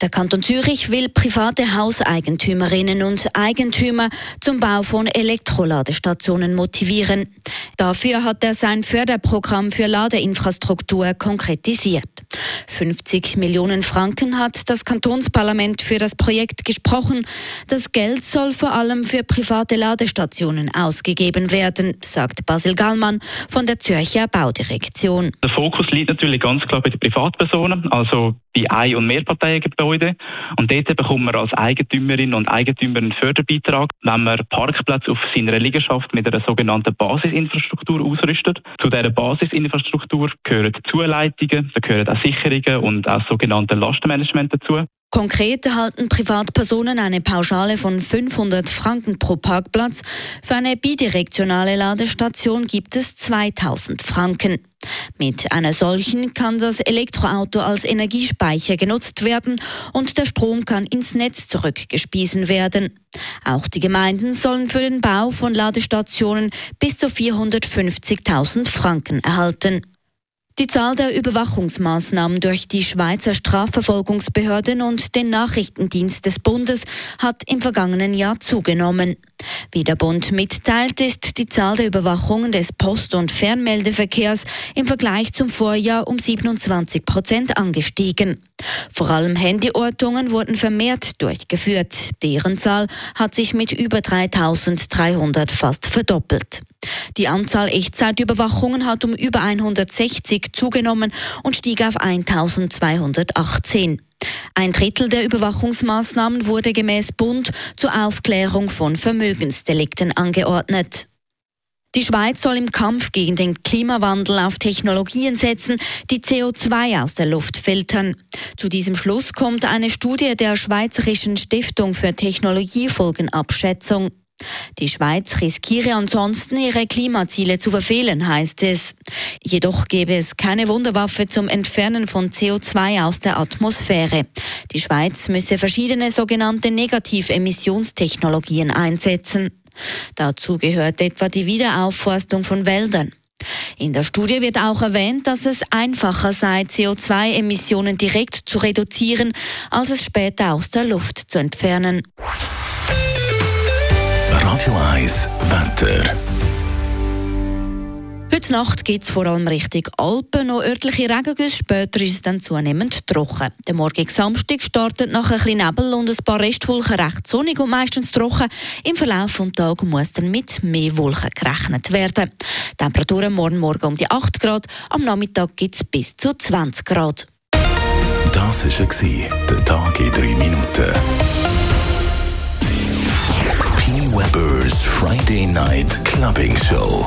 Der Kanton Zürich will private Hauseigentümerinnen und Eigentümer zum Bau von Elektroladestationen motivieren. Dafür hat er sein Förderprogramm für Ladeinfrastruktur konkretisiert. 50 Millionen Franken hat das Kantonsparlament für das Projekt gesprochen. Das Geld soll vor allem für private Ladestationen ausgegeben werden, sagt Basil Gallmann von der Zürcher Baudirektion. Der Fokus liegt natürlich ganz klar bei den Privatpersonen, also bei Ein- und Mehrparteiengebäuden. Und dort bekommt man als Eigentümerin und Eigentümer einen Förderbeitrag, wenn man Parkplätze auf seiner Liegenschaft mit einer sogenannten Basisinfrastruktur ausrüstet. Zu dieser Basisinfrastruktur gehören Zuleitungen, da gehören auch Sicherungen und auch sogenannte Lastenmanagement dazu. Konkret erhalten Privatpersonen eine Pauschale von 500 Franken pro Parkplatz. Für eine bidirektionale Ladestation gibt es 2000 Franken. Mit einer solchen kann das Elektroauto als Energiespeicher genutzt werden und der Strom kann ins Netz zurückgespiesen werden. Auch die Gemeinden sollen für den Bau von Ladestationen bis zu 450.000 Franken erhalten. Die Zahl der Überwachungsmaßnahmen durch die Schweizer Strafverfolgungsbehörden und den Nachrichtendienst des Bundes hat im vergangenen Jahr zugenommen. Wie der Bund mitteilt, ist die Zahl der Überwachungen des Post- und Fernmeldeverkehrs im Vergleich zum Vorjahr um 27 Prozent angestiegen. Vor allem Handyortungen wurden vermehrt durchgeführt. Deren Zahl hat sich mit über 3300 fast verdoppelt. Die Anzahl Echtzeitüberwachungen hat um über 160 zugenommen und stieg auf 1218. Ein Drittel der Überwachungsmaßnahmen wurde gemäß Bund zur Aufklärung von Vermögensdelikten angeordnet. Die Schweiz soll im Kampf gegen den Klimawandel auf Technologien setzen, die CO2 aus der Luft filtern. Zu diesem Schluss kommt eine Studie der Schweizerischen Stiftung für Technologiefolgenabschätzung. Die Schweiz riskiere ansonsten, ihre Klimaziele zu verfehlen, heißt es. Jedoch gäbe es keine Wunderwaffe zum Entfernen von CO2 aus der Atmosphäre. Die Schweiz müsse verschiedene sogenannte Negativemissionstechnologien einsetzen. Dazu gehört etwa die Wiederaufforstung von Wäldern. In der Studie wird auch erwähnt, dass es einfacher sei, CO2-Emissionen direkt zu reduzieren, als es später aus der Luft zu entfernen. Radio 1 Wetter. Heute Nacht gibt es vor allem Richtung Alpen noch örtliche Regengüsse. Später ist es dann zunehmend trocken. Der morgige Samstag startet nach ein bisschen Nebel und ein paar Restwolken recht sonnig und meistens trocken. Im Verlauf des Tages muss dann mit mehr Wolken gerechnet werden. Temperaturen morgen Morgen um die 8 Grad, am Nachmittag gibt es bis zu 20 Grad. Das war der Tag in 3 Minuten. P. Weber's Friday Night Clubbing Show.